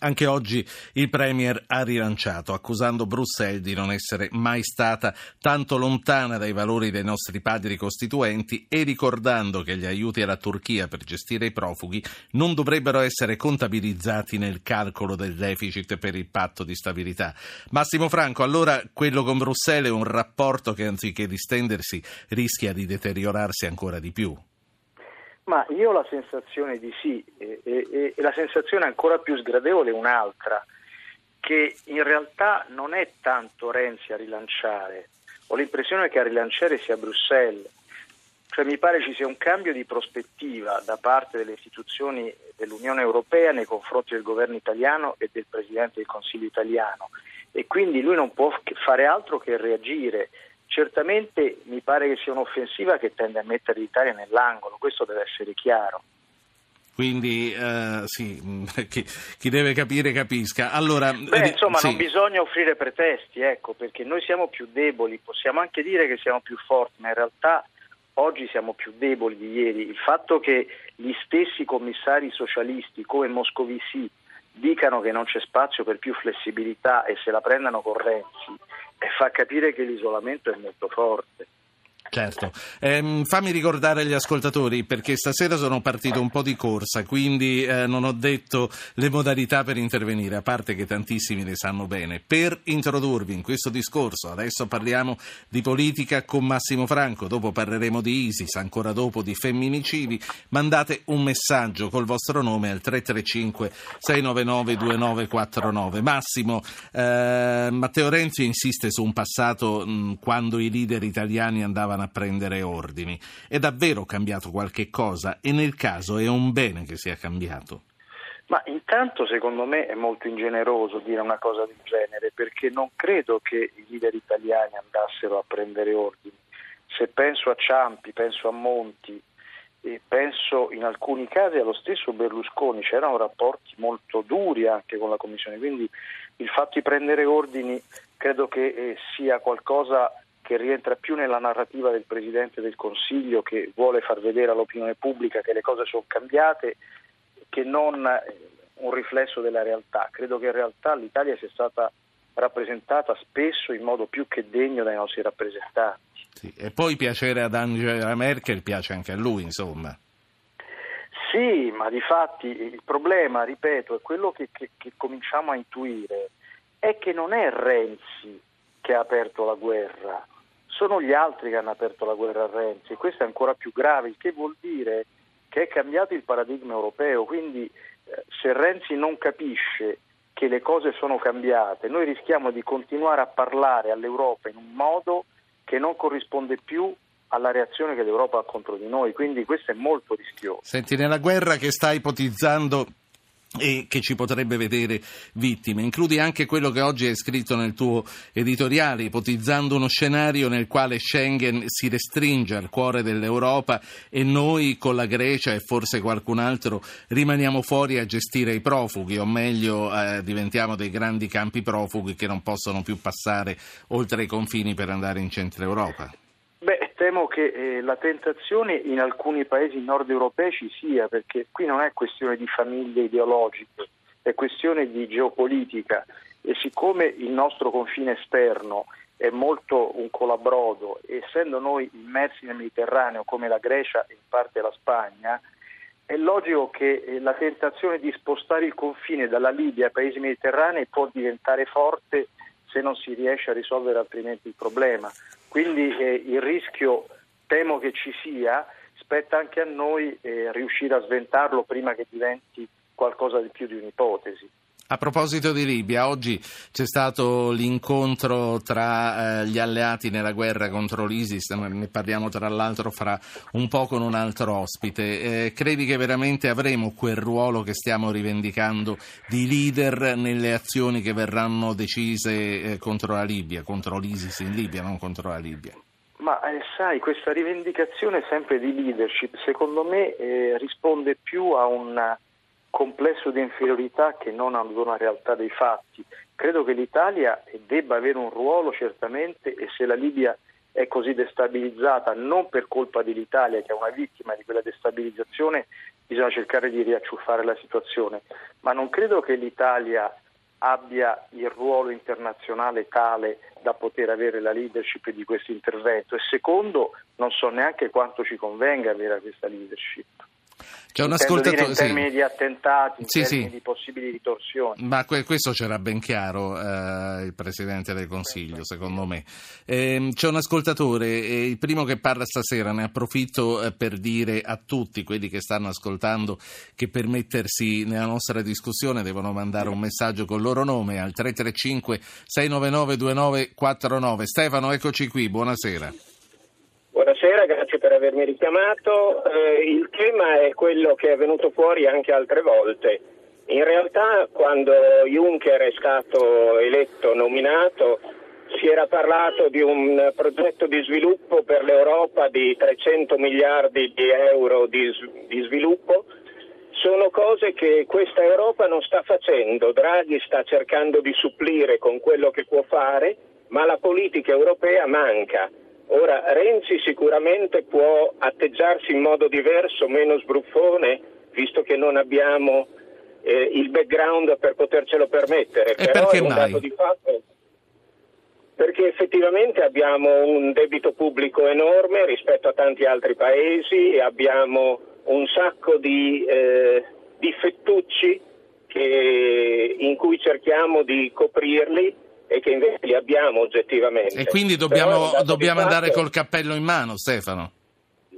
Anche oggi il Premier ha rilanciato, accusando Bruxelles di non essere mai stata tanto lontana dai valori dei nostri padri costituenti e ricordando che gli aiuti alla Turchia per gestire i profughi non dovrebbero essere contabilizzati nel calcolo del deficit per il patto di stabilità. Massimo Franco, allora quello con Bruxelles è un rapporto che anziché distendersi rischia di deteriorarsi ancora di più. Ma io ho la sensazione di sì, e, e, e la sensazione ancora più sgradevole è un'altra, che in realtà non è tanto Renzi a rilanciare, ho l'impressione che a rilanciare sia Bruxelles. Cioè, mi pare ci sia un cambio di prospettiva da parte delle istituzioni dell'Unione Europea nei confronti del governo italiano e del Presidente del Consiglio italiano. E quindi lui non può fare altro che reagire Certamente mi pare che sia un'offensiva che tende a mettere l'Italia nell'angolo, questo deve essere chiaro. Quindi eh, sì, chi, chi, deve capire capisca. Allora, Beh, insomma, sì. non bisogna offrire pretesti, ecco, perché noi siamo più deboli, possiamo anche dire che siamo più forti, ma in realtà oggi siamo più deboli di ieri. Il fatto che gli stessi commissari socialisti come Moscovici dicano che non c'è spazio per più flessibilità e se la prendano con Renzi e fa capire che l'isolamento è molto forte. Certo, eh, fammi ricordare agli ascoltatori perché stasera sono partito un po' di corsa, quindi eh, non ho detto le modalità per intervenire, a parte che tantissimi le sanno bene. Per introdurvi in questo discorso, adesso parliamo di politica con Massimo Franco, dopo parleremo di ISIS, ancora dopo di femminicidi, mandate un messaggio col vostro nome al 335 699 2949. Massimo, eh, Matteo Renzi insiste su un passato mh, quando i leader italiani andavano andavano a prendere ordini. È davvero cambiato qualche cosa e nel caso è un bene che sia cambiato? Ma intanto secondo me è molto ingeneroso dire una cosa del genere perché non credo che i leader italiani andassero a prendere ordini. Se penso a Ciampi, penso a Monti penso in alcuni casi allo stesso Berlusconi, c'erano rapporti molto duri anche con la Commissione, quindi il fatto di prendere ordini credo che eh, sia qualcosa che rientra più nella narrativa del Presidente del Consiglio che vuole far vedere all'opinione pubblica che le cose sono cambiate che non eh, un riflesso della realtà. Credo che in realtà l'Italia sia stata rappresentata spesso in modo più che degno dai nostri rappresentanti. Sì, e poi piacere ad Angela Merkel piace anche a lui, insomma. Sì, ma di fatti il problema, ripeto, è quello che, che, che cominciamo a intuire, è che non è Renzi che ha aperto la guerra, sono gli altri che hanno aperto la guerra a Renzi e questo è ancora più grave, il che vuol dire che è cambiato il paradigma europeo, quindi eh, se Renzi non capisce che le cose sono cambiate, noi rischiamo di continuare a parlare all'Europa in un modo che non corrisponde più alla reazione che l'Europa ha contro di noi, quindi questo è molto rischioso. Senti, nella guerra che sta ipotizzando e che ci potrebbe vedere vittime. Includi anche quello che oggi hai scritto nel tuo editoriale, ipotizzando uno scenario nel quale Schengen si restringe al cuore dell'Europa e noi con la Grecia e forse qualcun altro rimaniamo fuori a gestire i profughi, o meglio eh, diventiamo dei grandi campi profughi che non possono più passare oltre i confini per andare in centro Europa temo che eh, la tentazione in alcuni paesi nord europei ci sia, perché qui non è questione di famiglie ideologiche, è questione di geopolitica e siccome il nostro confine esterno è molto un colabrodo, essendo noi immersi nel Mediterraneo come la Grecia e in parte la Spagna, è logico che eh, la tentazione di spostare il confine dalla Libia ai paesi mediterranei può diventare forte se non si riesce a risolvere altrimenti il problema. Quindi eh, il rischio temo che ci sia, spetta anche a noi eh, riuscire a sventarlo prima che diventi qualcosa di più di un'ipotesi. A proposito di Libia, oggi c'è stato l'incontro tra eh, gli alleati nella guerra contro l'ISIS, ne parliamo tra l'altro fra un po' con un altro ospite. Eh, credi che veramente avremo quel ruolo che stiamo rivendicando di leader nelle azioni che verranno decise eh, contro la Libia, contro l'ISIS in Libia, non contro la Libia? Ma eh, sai, questa rivendicazione sempre di leadership, secondo me, eh, risponde più a un complesso di inferiorità che non ad una realtà dei fatti. Credo che l'Italia debba avere un ruolo certamente e se la Libia è così destabilizzata non per colpa dell'Italia che è una vittima di quella destabilizzazione, bisogna cercare di riacciuffare la situazione, ma non credo che l'Italia abbia il ruolo internazionale tale da poter avere la leadership di questo intervento e secondo non so neanche quanto ci convenga avere questa leadership. C'è un ascoltatore in termini sì. di attentati, in sì, termini sì. di possibili ritorsioni. Ma que- questo c'era ben chiaro eh, il Presidente del Consiglio, secondo me. Eh, c'è un ascoltatore, eh, il primo che parla stasera, ne approfitto eh, per dire a tutti quelli che stanno ascoltando che per mettersi nella nostra discussione devono mandare un messaggio con il loro nome al 335 699 2949. Stefano, eccoci qui, buonasera. Buonasera, grazie avermi richiamato. Eh, il tema è quello che è venuto fuori anche altre volte. In realtà quando Juncker è stato eletto, nominato, si era parlato di un progetto di sviluppo per l'Europa di 300 miliardi di euro di, di sviluppo. Sono cose che questa Europa non sta facendo. Draghi sta cercando di supplire con quello che può fare, ma la politica europea manca. Ora, Renzi sicuramente può atteggiarsi in modo diverso, meno sbruffone, visto che non abbiamo eh, il background per potercelo permettere. E Però è un mai? dato di fatto perché effettivamente abbiamo un debito pubblico enorme rispetto a tanti altri paesi e abbiamo un sacco di, eh, di fettucci che, in cui cerchiamo di coprirli e che invece li abbiamo oggettivamente. E quindi dobbiamo, dobbiamo di andare fatto- col cappello in mano, Stefano.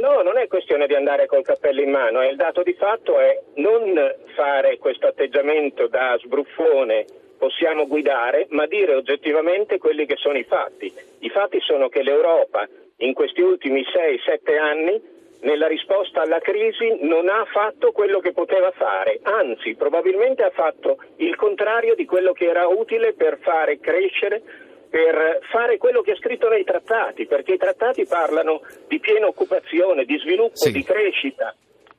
No, non è questione di andare col cappello in mano, il dato di fatto è non fare questo atteggiamento da sbruffone possiamo guidare, ma dire oggettivamente quelli che sono i fatti. I fatti sono che l'Europa in questi ultimi 6-7 anni nella risposta alla crisi non ha fatto quello che poteva fare, anzi probabilmente ha fatto il contrario di quello che era utile per fare crescere per fare quello che è scritto nei trattati, perché i trattati parlano di piena occupazione, di sviluppo, Sì. di crescita.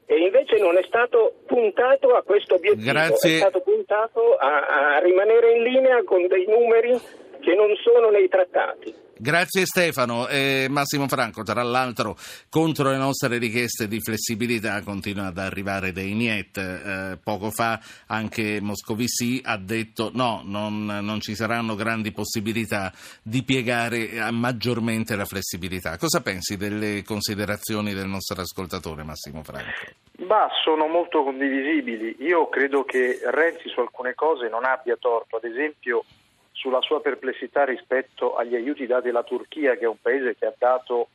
E invece non è stato puntato a questo obiettivo, Grazie. è stato puntato a, a rimanere in linea con dei numeri che non sono nei trattati. Grazie Stefano. Eh, Massimo Franco, tra l'altro, contro le nostre richieste di flessibilità continua ad arrivare dei niet. Eh, poco fa anche Moscovici ha detto no, non, non ci saranno grandi possibilità di piegare eh, maggiormente la flessibilità. Cosa pensi delle considerazioni del nostro ascoltatore Massimo Franco? Ma sono molto condivisibili. Io credo che Renzi su alcune cose non abbia torto, ad esempio sulla sua perplessità rispetto agli aiuti dati alla Turchia, che è un paese che ha dato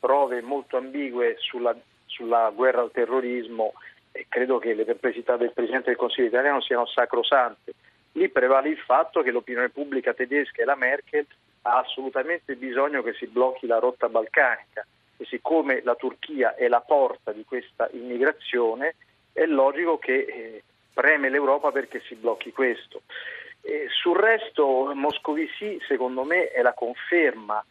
prove molto ambigue sulla, sulla guerra al terrorismo e credo che le perplessità del Presidente del Consiglio italiano siano sacrosante. Lì prevale il fatto che l'opinione pubblica tedesca e la Merkel ha assolutamente bisogno che si blocchi la rotta balcanica e siccome la Turchia è la porta di questa immigrazione è logico che eh, preme l'Europa perché si blocchi questo. E sul resto Moscovici secondo me è la conferma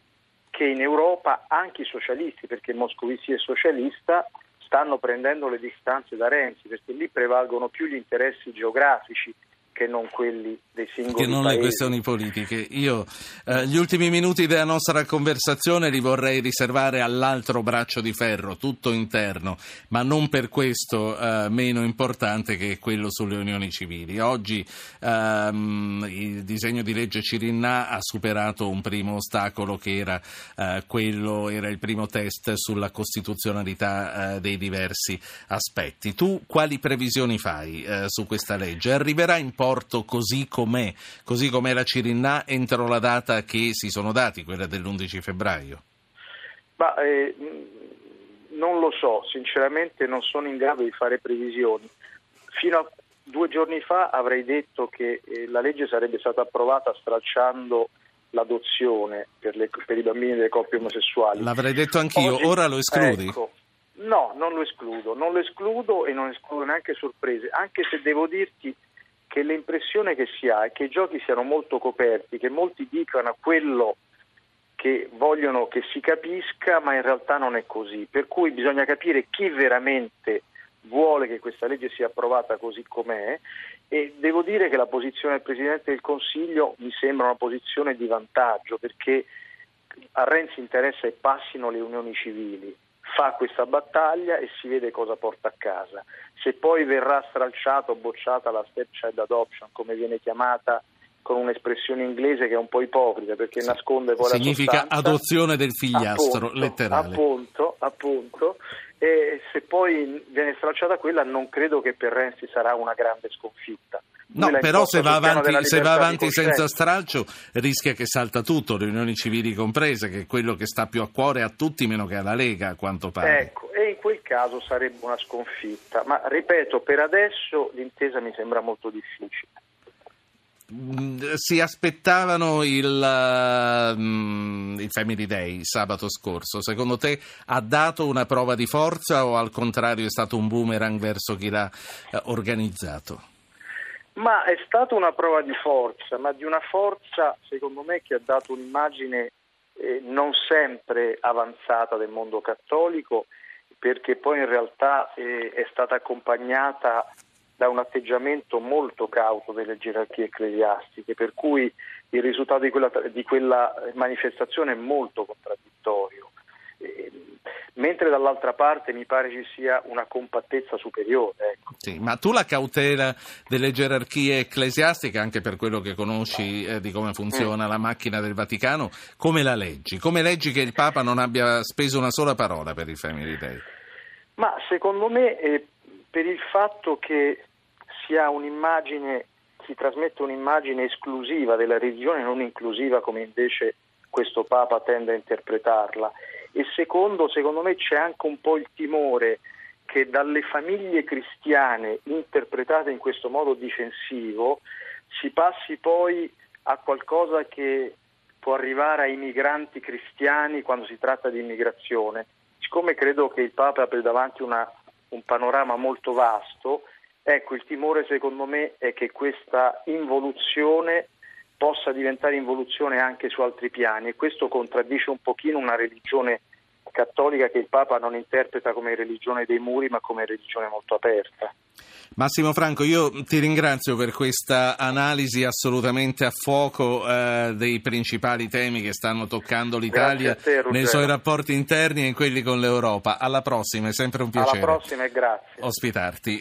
che in Europa anche i socialisti, perché Moscovici è socialista, stanno prendendo le distanze da Renzi, perché lì prevalgono più gli interessi geografici che non quelli dei singoli Che non paesi. le questioni politiche. Io eh, gli ultimi minuti della nostra conversazione li vorrei riservare all'altro braccio di ferro, tutto interno, ma non per questo eh, meno importante che quello sulle unioni civili. Oggi ehm, il disegno di legge Cirinna ha superato un primo ostacolo che era eh, quello, era il primo test sulla costituzionalità eh, dei diversi aspetti. Tu quali previsioni fai eh, su questa legge? Arriverà in porto così com'è, così com'è la Cirinna entro la data che si sono dati, quella dell'11 febbraio? Ma, eh, non lo so, sinceramente non sono in grado di fare previsioni. Fino a due giorni fa avrei detto che eh, la legge sarebbe stata approvata stralciando l'adozione per, le- per i bambini delle coppie omosessuali. L'avrei detto anch'io, Oggi- ora lo escludi? Ecco, no, non lo escludo, non lo escludo e non escludo neanche sorprese, anche se devo dirti che l'impressione che si ha è che i giochi siano molto coperti, che molti dicano quello che vogliono che si capisca, ma in realtà non è così. Per cui bisogna capire chi veramente vuole che questa legge sia approvata così com'è e devo dire che la posizione del Presidente del Consiglio mi sembra una posizione di vantaggio perché a Renzi interessa che passino le unioni civili, fa questa battaglia e si vede cosa porta a casa. Se poi verrà stralciata o bocciata la step child adoption, come viene chiamata con un'espressione inglese che è un po' ipocrita perché sì. nasconde poi Significa la sostanza. adozione del figliastro, appunto, letterale. Appunto, appunto. E se poi viene stralciata quella non credo che per Renzi sarà una grande sconfitta. No, però se va avanti, se va avanti senza stralcio rischia che salta tutto, le unioni civili comprese, che è quello che sta più a cuore a tutti meno che alla Lega, a quanto pare. Ecco, e in quel caso sarebbe una sconfitta, ma ripeto, per adesso l'intesa mi sembra molto difficile. Mm, si aspettavano il, uh, il, Family Day sabato scorso. Secondo te ha dato una prova di forza o al contrario è stato un boomerang verso chi l'ha uh, organizzato? Ma è stata una prova di forza, ma di una forza secondo me che ha dato un'immagine eh, non sempre avanzata del mondo cattolico, perché poi in realtà eh, è stata accompagnata da un atteggiamento molto cauto delle gerarchie ecclesiastiche, per cui il risultato di quella, di quella manifestazione è molto contraddittorio. Eh, mentre dall'altra parte mi pare ci sia una compattezza superiore. Ecco. Sì, ma tu la cautela delle gerarchie ecclesiastiche, anche per quello che conosci eh, di come funziona mm. la macchina del Vaticano, come la leggi? Come leggi che il Papa non abbia speso una sola parola per il Family Day? Ma secondo me eh, per il fatto che si ha un'immagine, si trasmette un'immagine esclusiva della religione, non inclusiva come invece questo Papa tende a interpretarla e secondo, secondo me c'è anche un po' il timore che dalle famiglie cristiane interpretate in questo modo difensivo si passi poi a qualcosa che può arrivare ai migranti cristiani quando si tratta di immigrazione. Siccome credo che il Papa abbia davanti una, un panorama molto vasto, ecco il timore secondo me è che questa involuzione possa diventare involuzione anche su altri piani e questo contraddice un pochino una religione cattolica che il Papa non interpreta come religione dei muri ma come religione molto aperta. Massimo Franco, io ti ringrazio per questa analisi assolutamente a fuoco eh, dei principali temi che stanno toccando l'Italia te, nei suoi rapporti interni e in quelli con l'Europa. Alla prossima, è sempre un piacere. Alla prossima e grazie. Ospitarti.